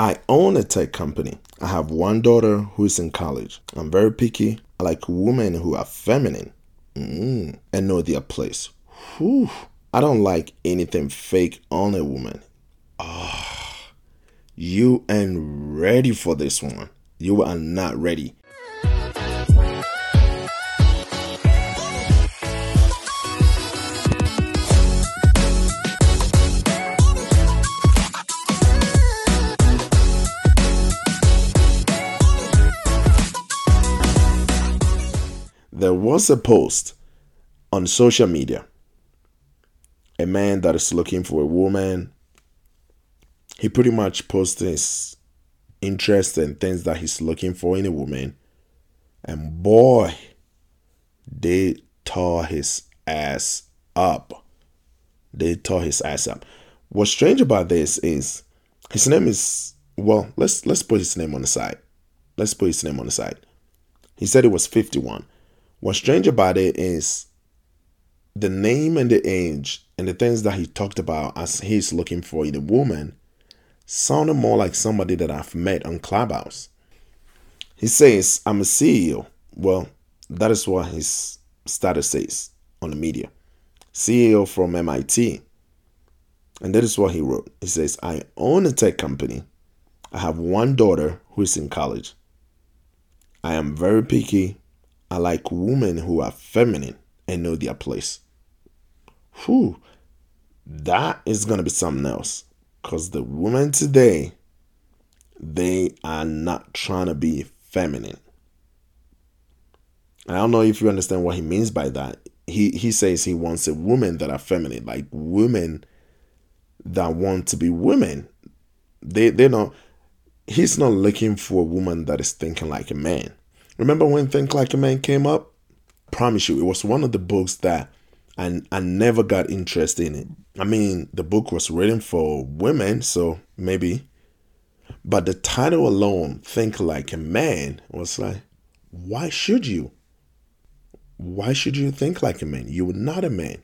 I own a tech company. I have one daughter who is in college. I'm very picky. I like women who are feminine mm, and know their place. Whew. I don't like anything fake on a woman. Ah, oh, you ain't ready for this one. You are not ready. Was a post on social media. A man that is looking for a woman. He pretty much posts his interest and things that he's looking for in a woman. And boy, they tore his ass up. They tore his ass up. What's strange about this is his name is well, let's let's put his name on the side. Let's put his name on the side. He said it was 51. What's strange about it is the name and the age and the things that he talked about as he's looking for a woman sounded more like somebody that I've met on Clubhouse. He says, I'm a CEO. Well, that is what his status says on the media. CEO from MIT. And that is what he wrote. He says, I own a tech company. I have one daughter who is in college. I am very picky I like women who are feminine and know their place. Whew, that is gonna be something else. Cause the women today, they are not trying to be feminine. I don't know if you understand what he means by that. He he says he wants a woman that are feminine, like women that want to be women. They they know he's not looking for a woman that is thinking like a man. Remember when Think Like a Man came up? Promise you, it was one of the books that I, I never got interest in it. I mean, the book was written for women, so maybe. But the title alone, Think Like a Man, was like, why should you? Why should you think like a man? You are not a man.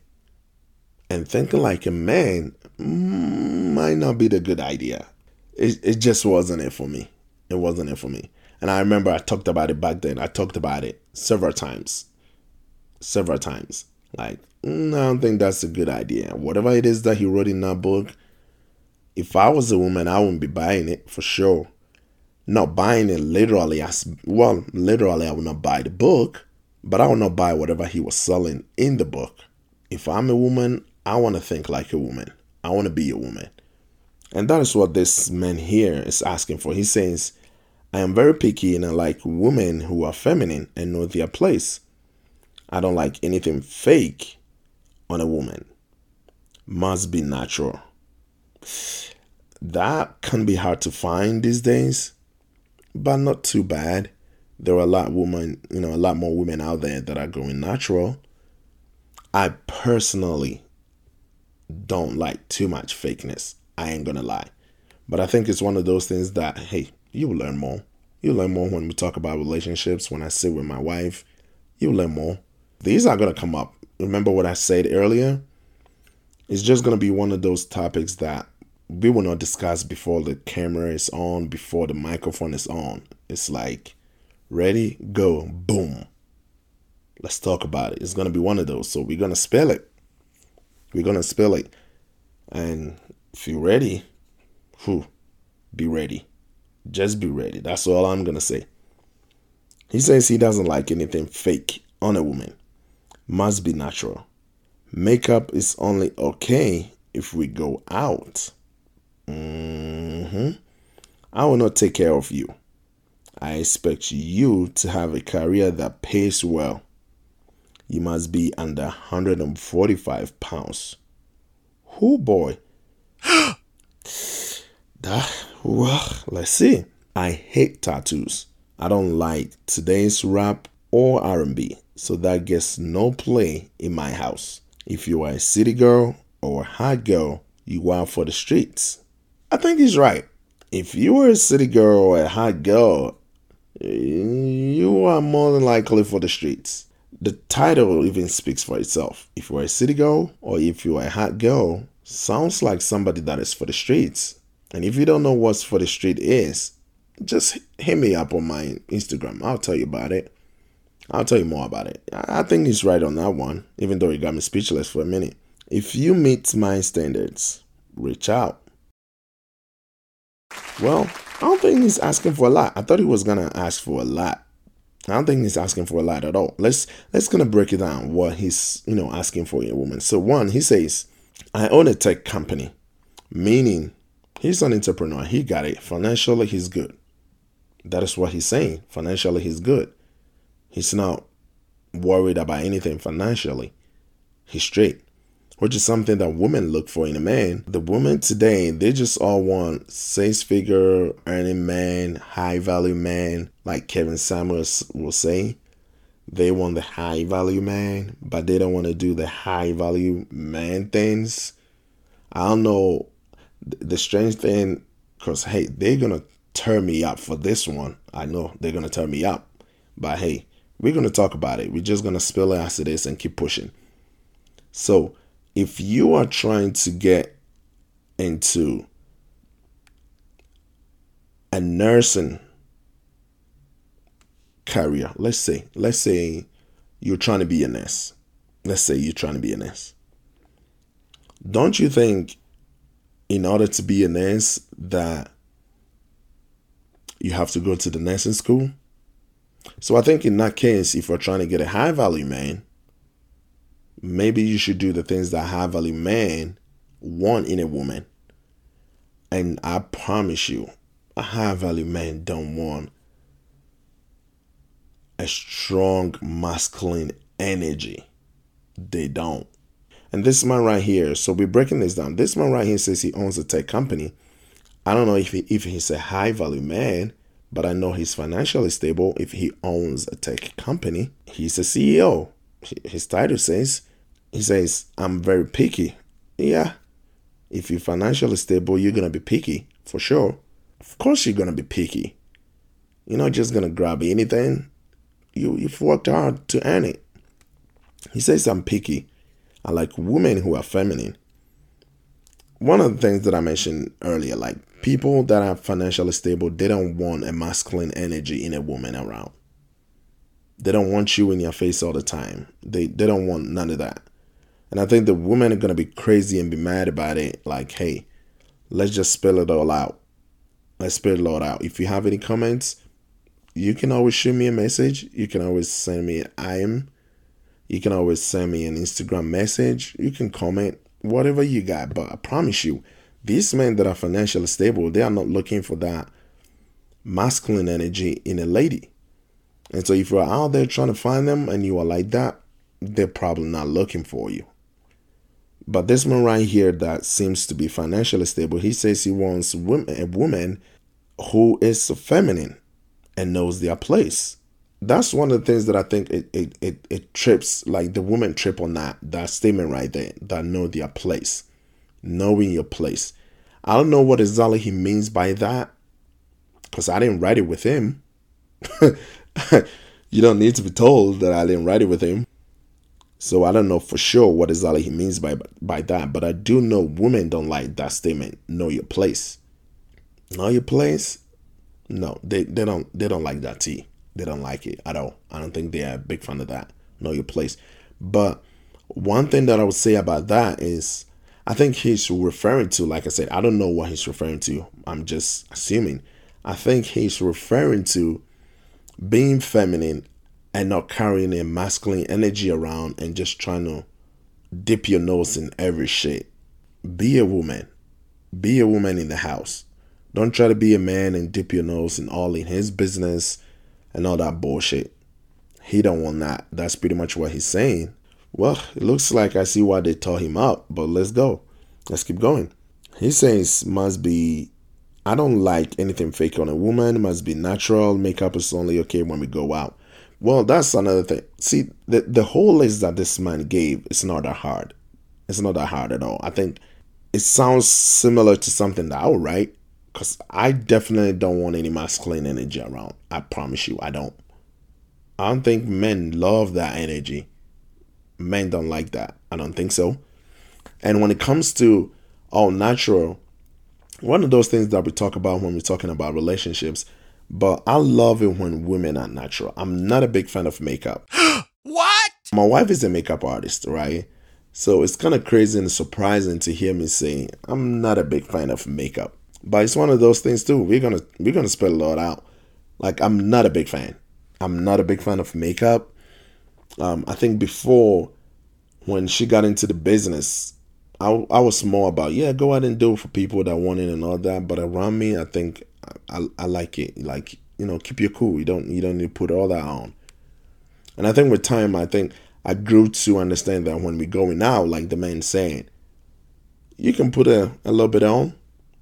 And thinking like a man mm, might not be the good idea. It, it just wasn't it for me. It wasn't it for me. And I remember I talked about it back then. I talked about it several times. Several times. Like, mm, I don't think that's a good idea. Whatever it is that he wrote in that book, if I was a woman, I wouldn't be buying it for sure. Not buying it literally as well, literally, I would not buy the book, but I would not buy whatever he was selling in the book. If I'm a woman, I want to think like a woman. I want to be a woman. And that is what this man here is asking for. He says, I am very picky and I like women who are feminine and know their place. I don't like anything fake on a woman. Must be natural. That can be hard to find these days, but not too bad. There are a lot women, you know, a lot more women out there that are going natural. I personally don't like too much fakeness. I ain't gonna lie. But I think it's one of those things that, hey, you will learn more. You'll learn more when we talk about relationships, when I sit with my wife. You'll learn more. These are going to come up. Remember what I said earlier? It's just going to be one of those topics that we will not discuss before the camera is on, before the microphone is on. It's like, ready, go, boom. Let's talk about it. It's going to be one of those. So we're going to spell it. We're going to spell it. And if you're ready, whew, be ready. Just be ready. That's all I'm going to say. He says he doesn't like anything fake on a woman. Must be natural. Makeup is only okay if we go out. Mm-hmm. I will not take care of you. I expect you to have a career that pays well. You must be under 145 pounds. Who boy? that let's see. I hate tattoos. I don't like today's rap or R&B, so that gets no play in my house. If you are a city girl or a hot girl, you are for the streets. I think he's right. If you are a city girl or a hot girl, you are more than likely for the streets. The title even speaks for itself. If you are a city girl or if you are a hot girl, sounds like somebody that is for the streets. And if you don't know what's for the street is, just hit me up on my Instagram. I'll tell you about it. I'll tell you more about it. I think he's right on that one, even though he got me speechless for a minute. If you meet my standards, reach out. Well, I don't think he's asking for a lot. I thought he was gonna ask for a lot. I don't think he's asking for a lot at all. Let's let's gonna break it down what he's you know asking for a woman. So one, he says, I own a tech company, meaning he's an entrepreneur. He got it. Financially, he's good. That is what he's saying. Financially, he's good. He's not worried about anything financially. He's straight, which is something that women look for in a man. The women today, they just all want six figure earning man, high value man, like Kevin Samuels will say. They want the high value man, but they don't want to do the high value man things. I don't know. The strange thing, because hey, they're to turn me up for this one. I know they're to turn me up. But hey, we're to talk about it. We're just to spill it as it is and keep pushing. So, if you are trying to get into a nursing career, let's say, let's say you're trying to be a nurse. Let's say you're trying to be a nurse. Don't you think, in order to be a nurse, that you have to go to the nursing school? So I think in that case, if you're trying to get a high value man, maybe you should do the things that high value man want in a woman. And I promise you, a high value man don't want a strong masculine energy. They don't. And this man right here, so we're breaking this down. This man right here says he owns a tech company. I don't know if he, if he's a high value man, but I know he's financially stable if he owns a tech company. He's a CEO. His title says, he says, I'm very picky. Yeah. If you're financially stable, you're going to be picky for sure. Of course, you're going to be picky. You're not just going to grab anything. You, you've worked hard to earn it. He says, I'm picky. I like women who are feminine. One of the things that I mentioned earlier, like people that are financially stable, they don't want a masculine energy in a woman around. They don't want you in your face all the time. They they don't want none of that. And I think the women are gonna be crazy and be mad about it. Like, hey, let's just spill it all out. Let's spill it all out. If you have any comments, you can always shoot me a message. You can always send me an IM. You can always send me an Instagram message. You can comment whatever you got. But I promise you, these men that are financially stable, they are not looking for that masculine energy in a lady. And so if you're out there trying to find them and you are like that, they're probably not looking for you. But this man right here that seems to be financially stable, he says he wants a woman who is feminine and knows their place. That's one of the things that I think it, it, it, it trips, like the woman trip on that, that statement right there, that know their place knowing your place. I don't know what exactly he means by that because I didn't write it with him. you don't need to be told that I didn't write it with him. So I don't know for sure what exactly he means by by that, but I do know women don't like that statement. Know your place. Know your place. No, they, they don't they don't like that T. They don't like it at all. I don't think they are a big fan of that. Know your place. But one thing that I would say about that is I think he's referring to, like I said, I don't know what he's referring to. I'm just assuming. I think he's referring to being feminine and not carrying a masculine energy around and just trying to dip your nose in every shit. Be a woman. Be a woman in the house. Don't try to be a man and dip your nose in all in his business and all that bullshit. He don't want that. That's pretty much what he's saying. Well, it looks like I see why they tore him up, but let's go. Let's keep going. He says must be I don't like anything fake on a woman, must be natural. Makeup is only okay when we go out. Well, that's another thing. See, the the whole list that this man gave is not that hard. It's not that hard at all. I think it sounds similar to something that I would write because I definitely don't want any masculine energy around. I promise you, I don't. I don't think men love that energy men don't like that. I don't think so. And when it comes to all natural, one of those things that we talk about when we're talking about relationships. But I love it when women are natural. I'm not a big fan of makeup. what? My wife is a makeup artist, right? So it's kind of crazy and surprising to hear me say I'm not a big fan of makeup. But it's one of those things too. We're gonna we're gonna spell a lot out. Like I'm not a big fan. I'm not a big fan of makeup. Um, I think before when she got into the business, I, I was more about yeah, go out and do it for people that want it and all that. But around me, I think I, I like it. Like you know, keep your cool. You don't you don't need to put all that on. And I think with time, I think I grew to understand that when we going out, like the man saying, you can put a, a little bit on.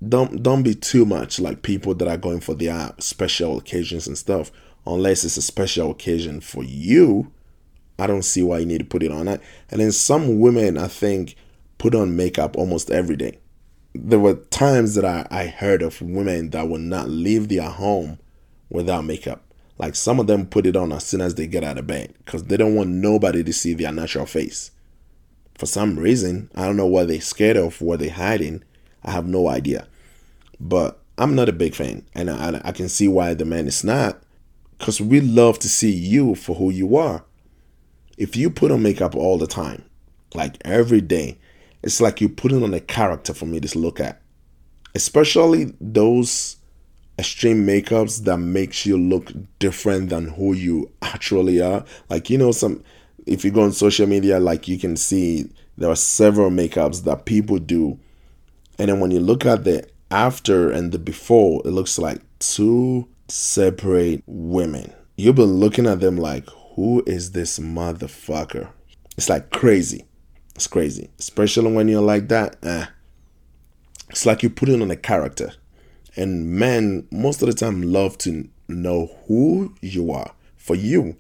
Don't don't be too much like people that are going for their uh, special occasions and stuff. Unless it's a special occasion for you, I don't see why you need to put it on. And then some women, I think, put on makeup almost every day. There were times that I, I heard of women that would not leave their home without makeup. Like some of them put it on as soon as they get out of bed because they don't want nobody to see their natural face. For some reason, I don't know what they're scared of, what they're hiding. I have no idea. But I'm not a big fan, and I, I can see why the man is not because we love to see you for who you are. If you put on makeup all the time, like every day, it's like you're putting on a character for me to look at. Especially those extreme makeups that makes you look different than who you actually are. Like you know, some if you go on social media, like you can see there are several makeups that people do, and then when you look at the after and the before, it looks like two separate women. You've been looking at them like, who is this motherfucker? It's like crazy. It's crazy. Especially when you're like that. Eh. It's like you're putting on a character. And men, most of the time, love to know who you are for you.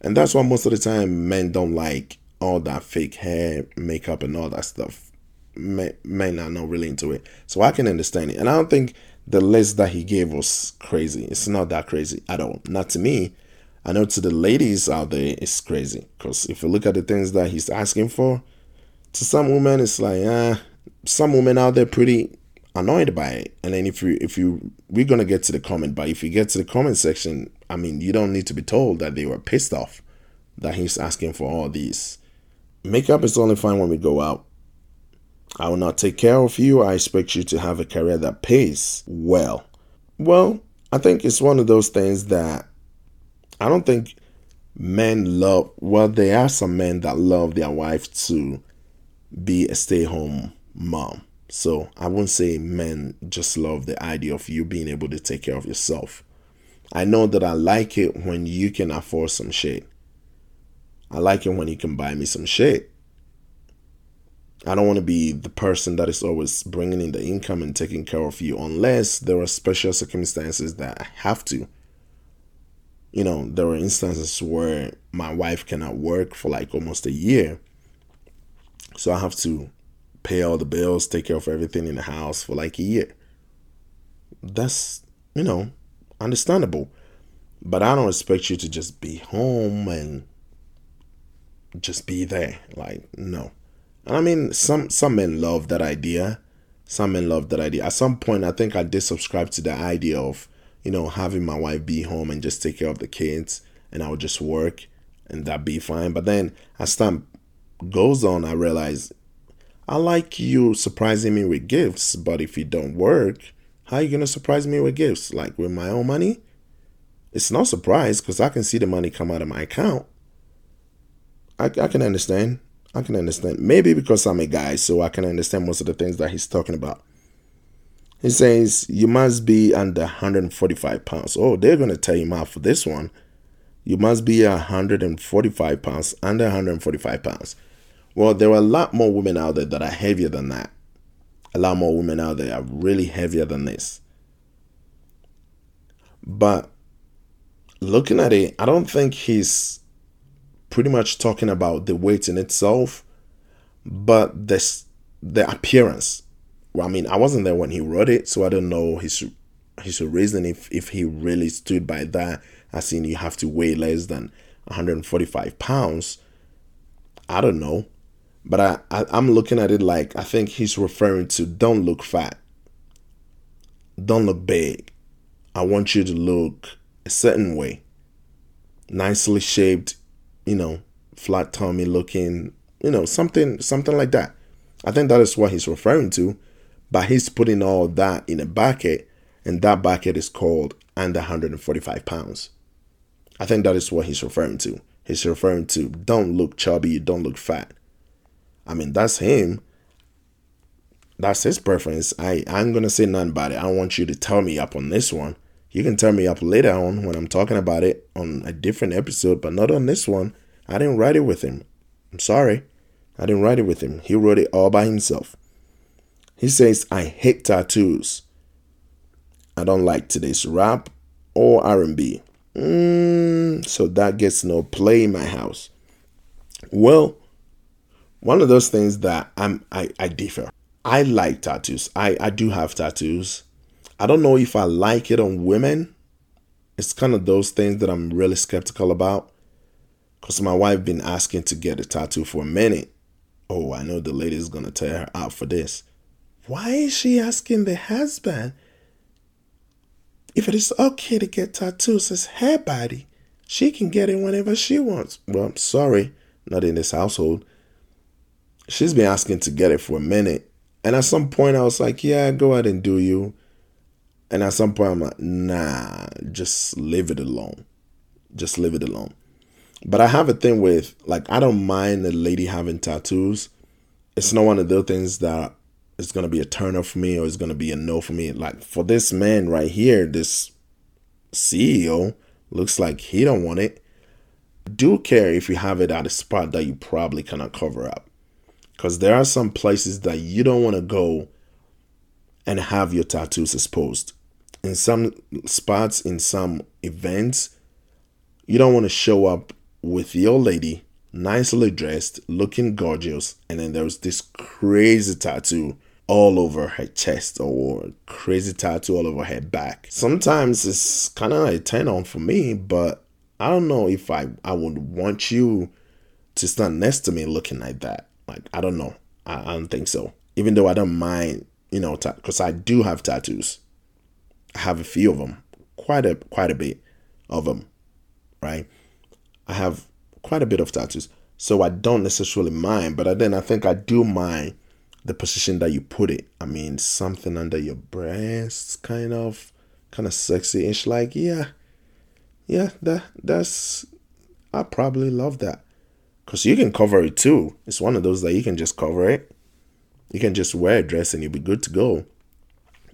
And that's why most of the time men don't like all that fake hair, makeup, and all that stuff. Men are not really into it. So I can understand it. And I don't think the list that he gave was crazy. It's not that crazy at all. Not to me. I know to the ladies out there, it's crazy. Because if you look at the things that he's asking for, to some women, it's like, ah, some women out there pretty annoyed by it. And then if you if you we're gonna get to the comment, but if you get to the comment section, I mean you don't need to be told that they were pissed off that he's asking for all these. Makeup is only fine when we go out. I will not take care of you. I expect you to have a career that pays well. Well, I think it's one of those things that I don't think men love. Well, there are some men that love their wife to be a stay home mom so I wouldn't say men just love the idea of you being able to take care of yourself. I know that I like it when you can afford some shit. I like it when you can buy me some shit. I don't want to be the person that is always bringing in the income and taking care of you unless there are special circumstances that I have to. You know, there are instances where my wife cannot work for like almost a year. So I have to pay all the bills, take care of everything in the house for like a year. That's, you know, understandable. But I don't expect you to just be home and just be there. Like, no. And I mean, some some men love that idea. Some men love that idea. At some point, I think I did subscribe to the idea of, you know, having my wife be home and just take care of the kids, and I would just work, and that'd be fine. But then as time goes on, I realize I like you surprising me with gifts, but if you don't work, how are you to surprise me with gifts? Like with my own money? It's no surprise because I can see the money come out of my account. I, I can understand. I can understand. Maybe because I'm a guy, so I can understand most of the things that he's talking about. He says, You must be under 145 pounds. Oh, they're going to tell you out for this one. You must be 145 pounds, under 145 pounds. Well, there are a lot more women out there that are heavier than that. A lot more women out there are really heavier than this. But looking at it, I don't think he's pretty much talking about the weight in itself, but this the appearance. Well, I mean, I wasn't there when he wrote it, so I don't know his his reason if if he really stood by that. As in, you have to weigh less than 145 pounds. I don't know. But I, I I'm looking at it like I think he's referring to don't look fat. don't look big. I want you to look a certain way. Nicely shaped, you know, flat tummy looking, you know, something something like that. I think that is what he's referring to. But he's putting all that in a bucket, and that bucket is called under 145 pounds. I think that is what he's referring to. He's referring to don't look chubby, don't look fat. I mean, that's him. That's his preference. I, I'm gonna say nothing about it. I want you to tell me up on this one. You can tell me up later on when I'm talking about it on a different episode, but not on this one. I didn't write it with him. I'm sorry. I didn't write it with him. He wrote it all by himself. He says, I hate tattoos. I don't like today's rap or R&B. Mm, so that gets no play in my house. Well, one of those things that I'm I, I differ. I like tattoos. I, I do have tattoos. I don't know if I like it on women. It's kind of those things that I'm really skeptical about. Cause my wife been asking to get a tattoo for a minute. Oh, I know the lady's gonna tear her out for this. Why is she asking the husband if it is okay to get tattoos as her body? She can get it whenever she wants. Well, I'm sorry, not in this household. She's been asking to get it for a minute. And at some point, I was like, yeah, go ahead and do you. And at some point, I'm like, nah, just leave it alone. Just leave it alone. But I have a thing with, like, I don't mind a lady having tattoos. It's not one of those things that it's gonna be a turn off for me or it's gonna be a no for me. Like for this man right here, this CEO looks like he don't want it. Do care if you have it at a spot that you probably cannot cover up. Because there are some places that you don't want to go and have your tattoos exposed. In some spots, in some events, you don't want to show up with your lady nicely dressed, looking gorgeous, and then there's this crazy tattoo all over her chest or crazy tattoo all over her back. Sometimes it's kind of a turn on for me, but I don't know if I, I would want you to stand next to me looking like that. Like, I don't know. I, I don't think so. Even though I don't mind, you know, because ta- I do have tattoos. Have a few of them, quite a quite a bit of them, right? I have quite a bit of tattoos, so I don't necessarily mind. But then I think I do mind the position that you put it. I mean, something under your breasts, kind of, kind of sexy ish. Like, yeah, yeah, that that's. I probably love that, cause you can cover it too. It's one of those that you can just cover it. You can just wear a dress and you'll be good to go,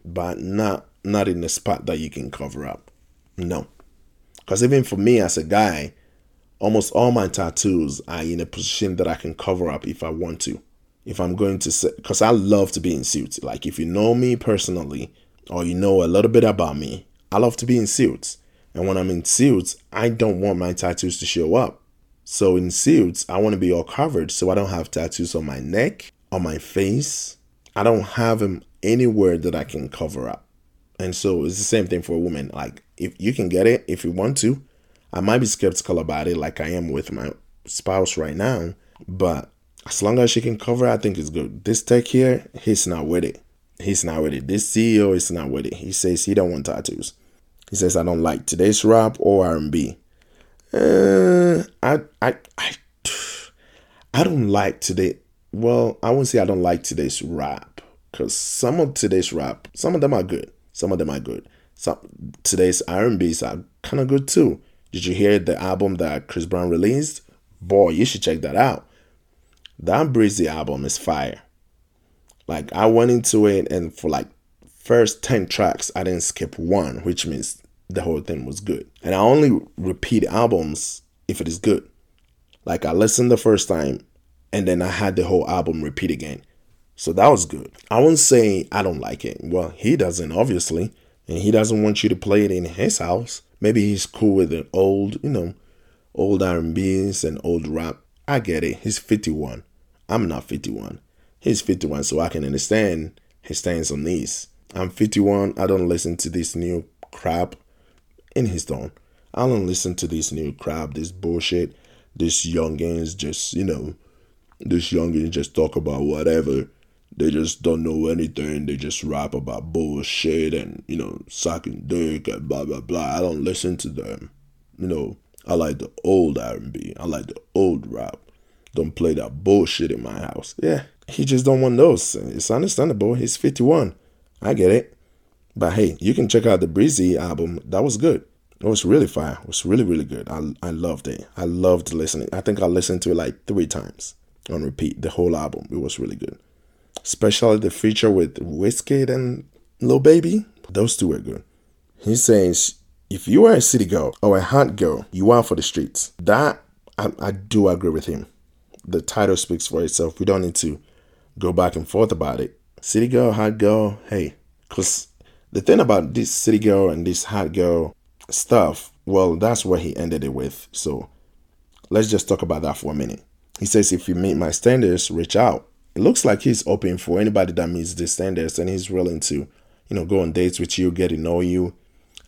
but not not in a spot that you can cover up. No, cause even for me as a guy, almost all my tattoos are in a position that I can cover up if I want to if I'm going to because I love to be in suits. Like if you know me personally or you know a little bit about me, I love to be in suits. And when I'm in suits, I don't want my tattoos to show up. So in suits, I want to be all covered. So I don't have tattoos on my neck, on my face. I don't have them anywhere that I can cover up. And so it's the same thing for a woman. Like if you can get it, if you want to, I might be skeptical about it, like I am with my spouse right now. But as long as she can cover, I think it's good. This tech here, he's not with it. He's not with it. This CEO is not with it. He says he don't want tattoos. He says I don't like today's rap or R&B. Uh, I I I I don't like today. Well, I wouldn't say I don't like today's rap because some of today's rap, some of them are good. Some of them are good. Some today's R&Bs are uh, kind of good too. Did you hear the album that Chris Brown released? Boy, you should check that out that Breezy album is fire. Like I went into it and for like first 10 tracks I didn't skip one, which means the whole thing was good. And I only repeat albums if it is good. Like I listened the first time and then I had the whole album repeat again. So that was good. I won't say I don't like it. Well, he doesn't obviously, and he doesn't want you to play it in his house. Maybe he's cool with an old, you know, old R&Bs and old rap. I get it. He's 51. I'm not 51. He's 51, so I can understand his stance on this. I'm 51. I don't listen to this new crap in his tone. I don't listen to this new crap, this bullshit. This youngins just, you know, this youngins just talk about whatever. They just don't know anything. They just rap about bullshit and, you know, sucking dick and blah, blah, blah. I don't listen to them. You know, I like the old R&B. I like the old rap. Don't play that bullshit in my house. Yeah, he just don't want those. It's understandable. He's 51. I get it. But hey, you can check out the Breezy album. That was good. It was really fire. It was really, really good. I, I loved it. I loved listening. I think I listened to it like three times on repeat, the whole album. It was really good especially the feature with Wizkid and Lil Baby. Those two were good. He says, if you are a city girl or a hot girl, you are for the streets. That I, I do agree with him. The title speaks for itself. We don't need to go back and forth about it. City girl, hot girl, hey, because the thing about this city girl and this hot girl stuff, well, that's what he ended it with. So let's just talk about that for a minute. He says, if you meet my standards, reach out it looks like he's open for anybody that meets the standards and he's willing to, you know, go on dates with you, get to know you,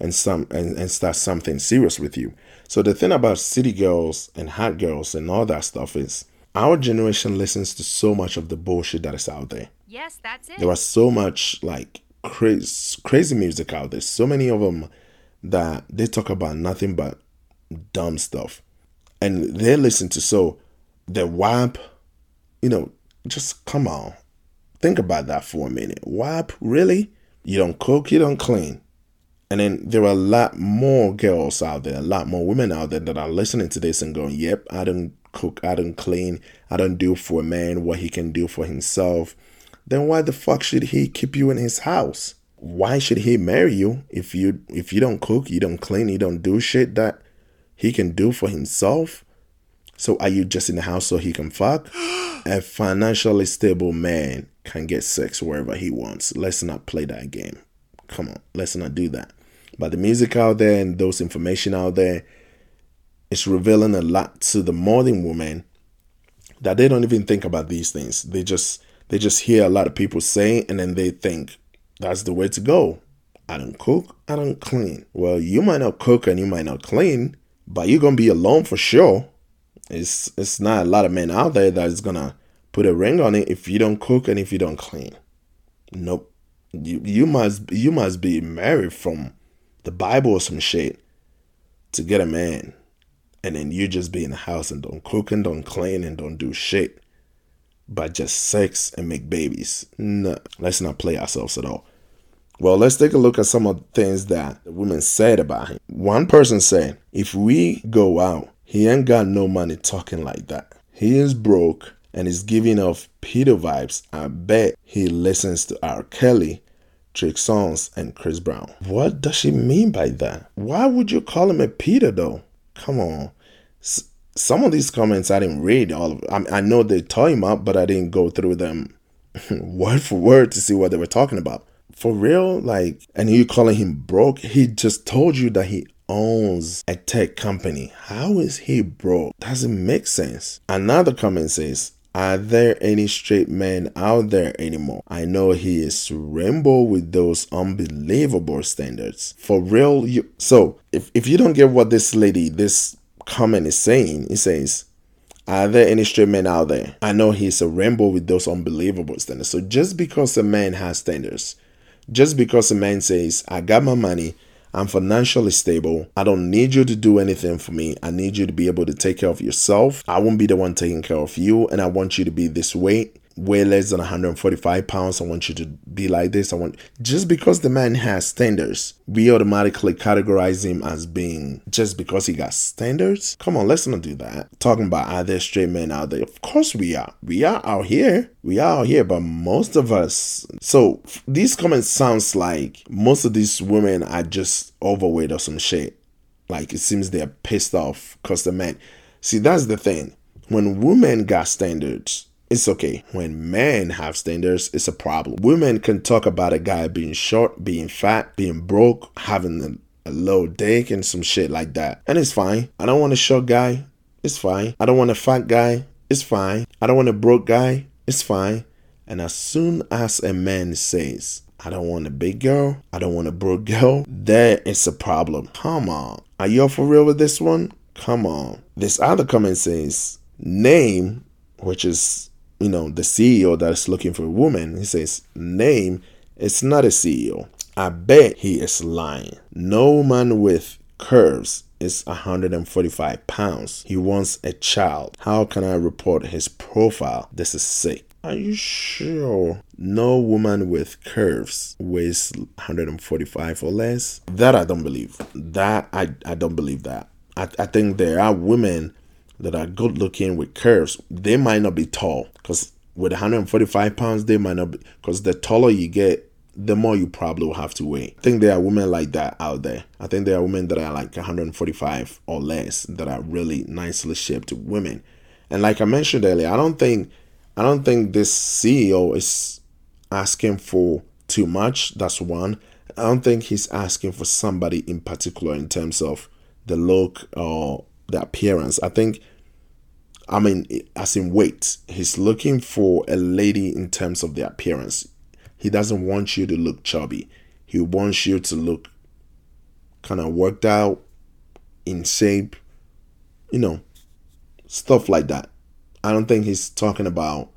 and some and, and start something serious with you. So the thing about city girls and hot girls and all that stuff is our generation listens to so much of the bullshit that is out there. Yes, that's it. There was so much like crazy crazy music out there. So many of them that they talk about nothing but dumb stuff. And they listen to so the WAP, you know, just come on. Think about that for a minute. Why, really? You don't cook, you don't clean. And then there are a lot more girls out there, a lot more women out there that are listening to this and going, yep, I don't cook, I don't clean, I don't do for a man what he can do for himself. Then why the fuck should he keep you in his house? Why should he marry you if you if you don't cook, you don't clean, you don't do shit that he can do for himself? So are you just in the house so he can fuck? A financially stable man can get sex wherever he wants. Let's not play that game. Come on, let's not do that. But the music out there and those information out there is revealing a lot to the modern woman that they don't even think about these things. They just they just hear a lot of people say and then they think that's the way to go. I don't cook, I don't clean. Well, you might not cook and you might not clean, but you're gonna be alone for sure. It's it's not a lot of men out there that is gonna put a ring on it if you don't cook and if you don't clean. Nope. You you must you must be married from the Bible or some shit to get a man. And then you just be in the house and don't cook and don't clean and don't do shit. But just sex and make babies. No, let's not play ourselves at all. Well, let's take a look at some of the things that the women said about him. One person said, if we go out he ain't got no money talking like that. He is broke and is giving off pedo vibes. I bet he listens to R. Kelly, Trey Songz, and Chris Brown. What does she mean by that? Why would you call him a pedo though? Come on. S- some of these comments I didn't read all of. I, I know they tore him up, but I didn't go through them word for word to see what they were talking about. For real, like, and you calling him broke? He just told you that he owns a tech company. How is he broke? Doesn't make sense. Another comment says, are there any straight men out there anymore? I know he is rainbow with those unbelievable standards. For real, you so if, if you don't get what this lady, this comment is saying, it says, Are there any straight men out there? I know he's a rainbow with those unbelievable standards. So just because a man has standards, just because a man says, I got my money, I'm financially stable. I don't need you to do anything for me. I need you to be able to take care of yourself. I won't be the one taking care of you, and I want you to be this way way less than 145 pounds. I want you to be like this. I want just because the man has standards, we automatically categorize him as being just because he got standards. Come on, let's not do that. Talking about other straight men out there? Of course we are. We are out here. We are out here, but most of us. So these comments sounds like most of these women are just overweight or some shit. Like it seems they're pissed off because the man. See, that's the thing. When women got standards, it's okay. When men have standards, it's a problem. Women can talk about a guy being short, being fat, being broke, having a, a low dick, and some shit like that. And it's fine. I don't want a short guy. It's fine. I don't want a fat guy. It's fine. I don't want a broke guy. It's fine. And as soon as a man says, I don't want a big girl, I don't want a broke girl, there is a problem. Come on. Are y'all for real with this one? Come on. This other comment says, name, which is you know, the CEO that is looking for a woman. He says, name, it's not a CEO. I bet he is lying. No man with curves is 145 pounds. He wants a child. How can I report his profile? This is sick. Are you sure no woman with curves weighs 145 or less? That I don't believe. That I, I don't believe that. I, I think there are women that are good looking with curves. They might not be tall because with 145 pounds, they might not be because the taller you get, the more you probably will have to weigh. I think there are women like that out there. I think there are women that are like 145 or less that are really nicely shaped women. And like I mentioned earlier, I don't think I don't think this CEO is asking for too much. That's one. I don't think he's asking for somebody in particular in terms of the look or the appearance. I think I mean as in weight. He's looking for a lady in terms of the appearance he doesn't want you to look chubby. He wants you to look kind of worked out, in shape, you know, stuff like that. I don't think he's talking about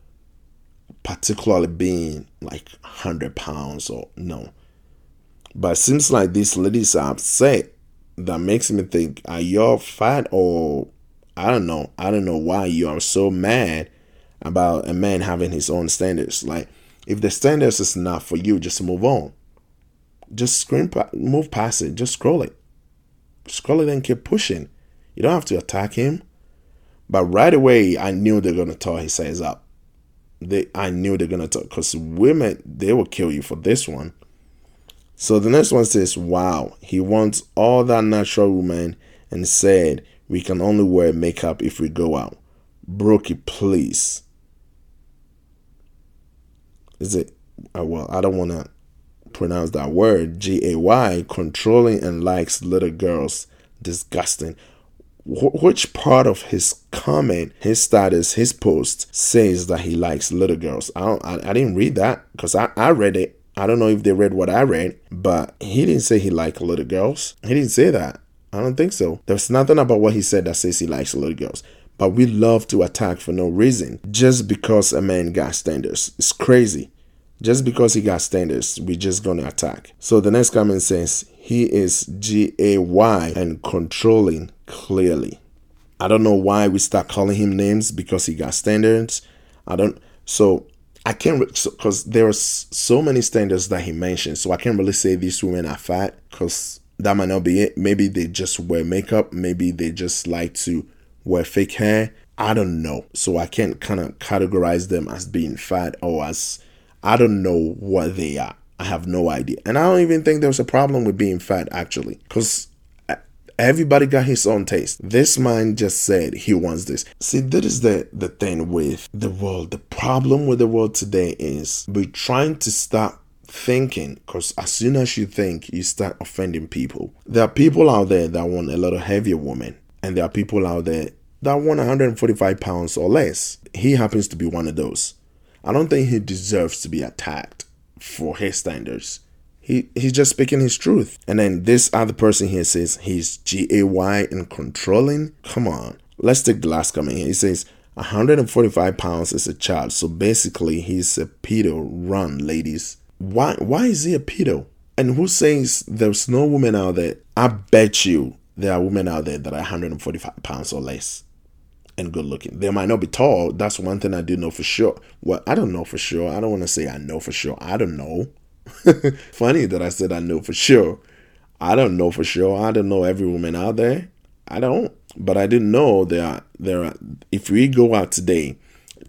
particularly being like 100 pounds or no. But it seems like these ladies are upset. That makes me think, are y'all fat or I don't know. I don't know why you are so mad about a man having his own standards. Like if the standards is not for you, just move on. Just screen move past it. Just scroll it. Scroll it and keep pushing. You don't have to attack him. But right away, I knew they're gonna tear his size up. They, I knew they're gonna talk because women they will kill you for this one. So the next one says, "Wow, he wants all that natural woman and said we can only wear makeup if we go out." Brookie, please. Is it uh, well i don't want to pronounce that word. G-a-y controlling and likes little girls. Disgusting. Wh- which part of his comment his status his post says that he likes little girls? I don't i, I didn't read that because I, I read it i don't know if they read what i read but he didn't say he liked little girls he didn't say that i don't think so there's nothing about what he said that says he likes little girls but we love to attack for no reason just because a man got standards. It's crazy. Just because he got standards, we're just gonna attack. So the next comment says he is G A Y and controlling clearly. I don't know why we start calling him names because he got standards. I don't. So I can't because so, there are so many standards that he mentioned. So I can't really say these women are fat because that might not be it. Maybe they just wear makeup. Maybe they just like to wear fake hair. I don't know. So I can't kind of categorize them as being fat or as I don't know what they are. I have no idea. And I don't even think there's a problem with being fat actually. Because everybody got his own taste. This man just said he wants this. See, that is the, the thing with the world. The problem with the world today is we're trying to stop thinking because as soon as you think, you start offending people. There are people out there that want a lot of heavier women and there are people out there that want 145 pounds or less. He happens to be one of those. I don't think he deserves to be attacked for his standards. He he's just speaking his truth. And then this other person here says he's G A Y and controlling. Come on. Let's take the last comment here. He says 145 pounds is a child. So basically he's a pedo. Run, ladies. Why why is he a pedo? And who says there's no woman out there? I bet you there are women out there that are 145 pounds or less and good looking. They might not be tall. That's one thing I do know for sure. Well, I don't know for sure. I don't want to say I know for sure. I don't know. Funny that I said I know for sure. I don't know for sure. I don't know every woman out there. I don't. But I didn't know there are there are if we go out today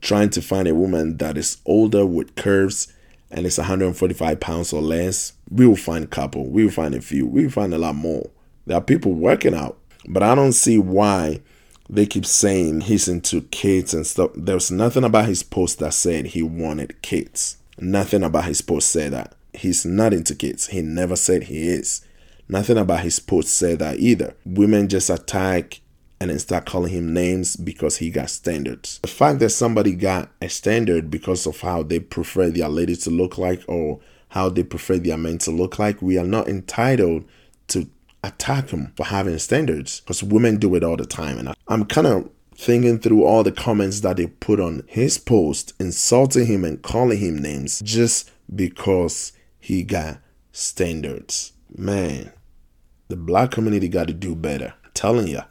trying to find a woman that is older with curves and it's 145 pounds or less, we will find a couple. We will find a few. We will find a lot more. There are people working out. But I don't see why they keep saying he's into kids and stuff. There's nothing about his post that said he wanted kids. Nothing about his post said that. He's not into kids. He never said he is. Nothing about his post said that either. Women just attack and then start calling him names because he got standards. The fact that somebody got a standard because of how they prefer their lady to look like or how they prefer their men to look like, we are not entitled to attack him for having standards because women do it all the time. And I'm kind of thinking through all the comments that they put on his post, insulting him and calling him names just because he got standards. Man, the black community got to do better. I'm telling ya,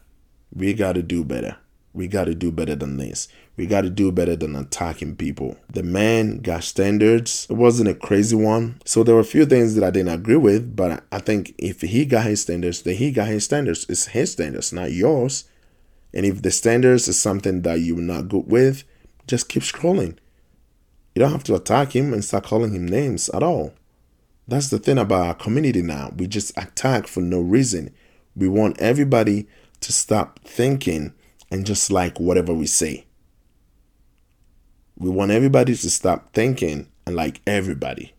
we got to do better. We got to do better than this. We got to do better than attacking people. The man got standards. It wasn't a crazy one. So there were a few things that I didn't agree with, but I think if he got his standards, then he got his standards. It's his standards, not yours. And if the standards is something that you're not good with, just keep scrolling. You don't have to attack him and start calling him names at all. That's the thing about our community now. We just attack for no reason. We want everybody to stop thinking and just like whatever we say. We want everybody to stop thinking and like everybody.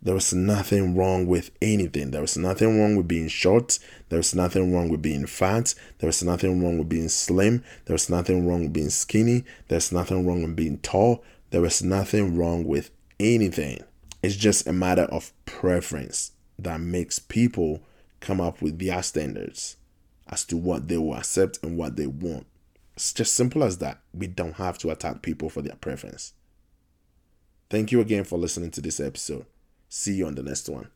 There is nothing wrong with anything. There is nothing wrong with being short. There is nothing wrong with being fat. There is nothing wrong with being slim. There is nothing wrong with being skinny. There's nothing wrong with being tall. There is nothing wrong with anything. It's just a matter of preference that makes people come up with their standards as to what they will accept and what they want. It's just simple as that. We don't have to attack people for their preference. Thank you again for listening to this episode. See you on the next one.